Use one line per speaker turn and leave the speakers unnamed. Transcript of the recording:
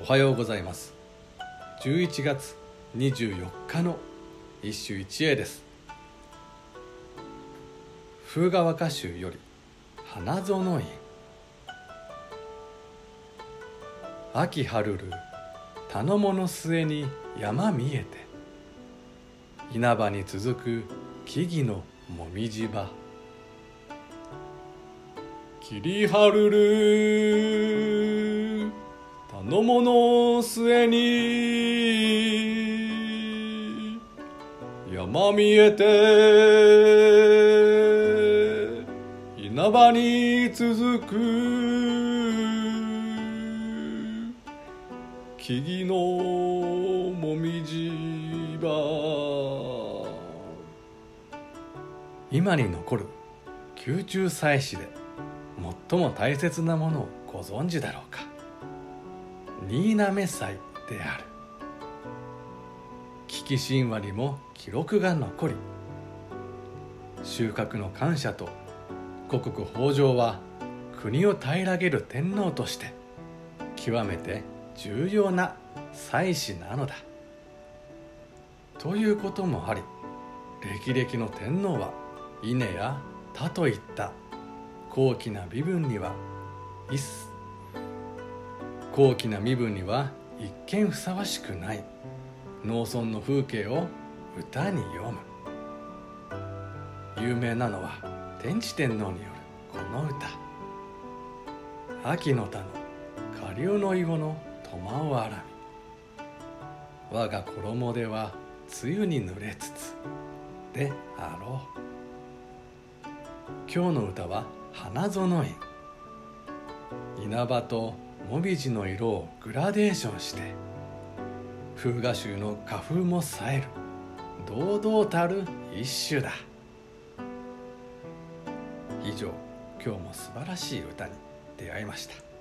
おはようございます。11月24日の一首一会です。風川歌集より花園院秋春る頼もの末に山見えて。稲葉に続く木々のもみじ場霧春る。頼もの末に山見えて稲葉に続く木々のもみじ場今に残る宮中祭祀で最も大切なものをご存知だろうか。新滑祭である。危機神話にも記録が残り収穫の感謝と五穀豊穣は国を平らげる天皇として極めて重要な祭祀なのだ。ということもあり歴々の天皇は稲や田といった高貴な身分には一切高貴な身分には一見ふさわしくない。農村の風景を歌に詠む。有名なのは天智天皇によるこの歌「秋の田の下流の囲碁の苫をあらみ我が衣では梅雨に濡れつつ」であろう。今日の歌は花園院稲葉ともみじの色をグラデーションして風画集の花粉も冴える。堂々たる一首だ。以上今日も素晴らしい歌に出会いました。